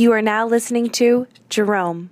You are now listening to Jerome.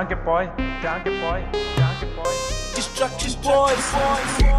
Danke, boy, danke, boy, danke, boy. Destruction Boys. boys.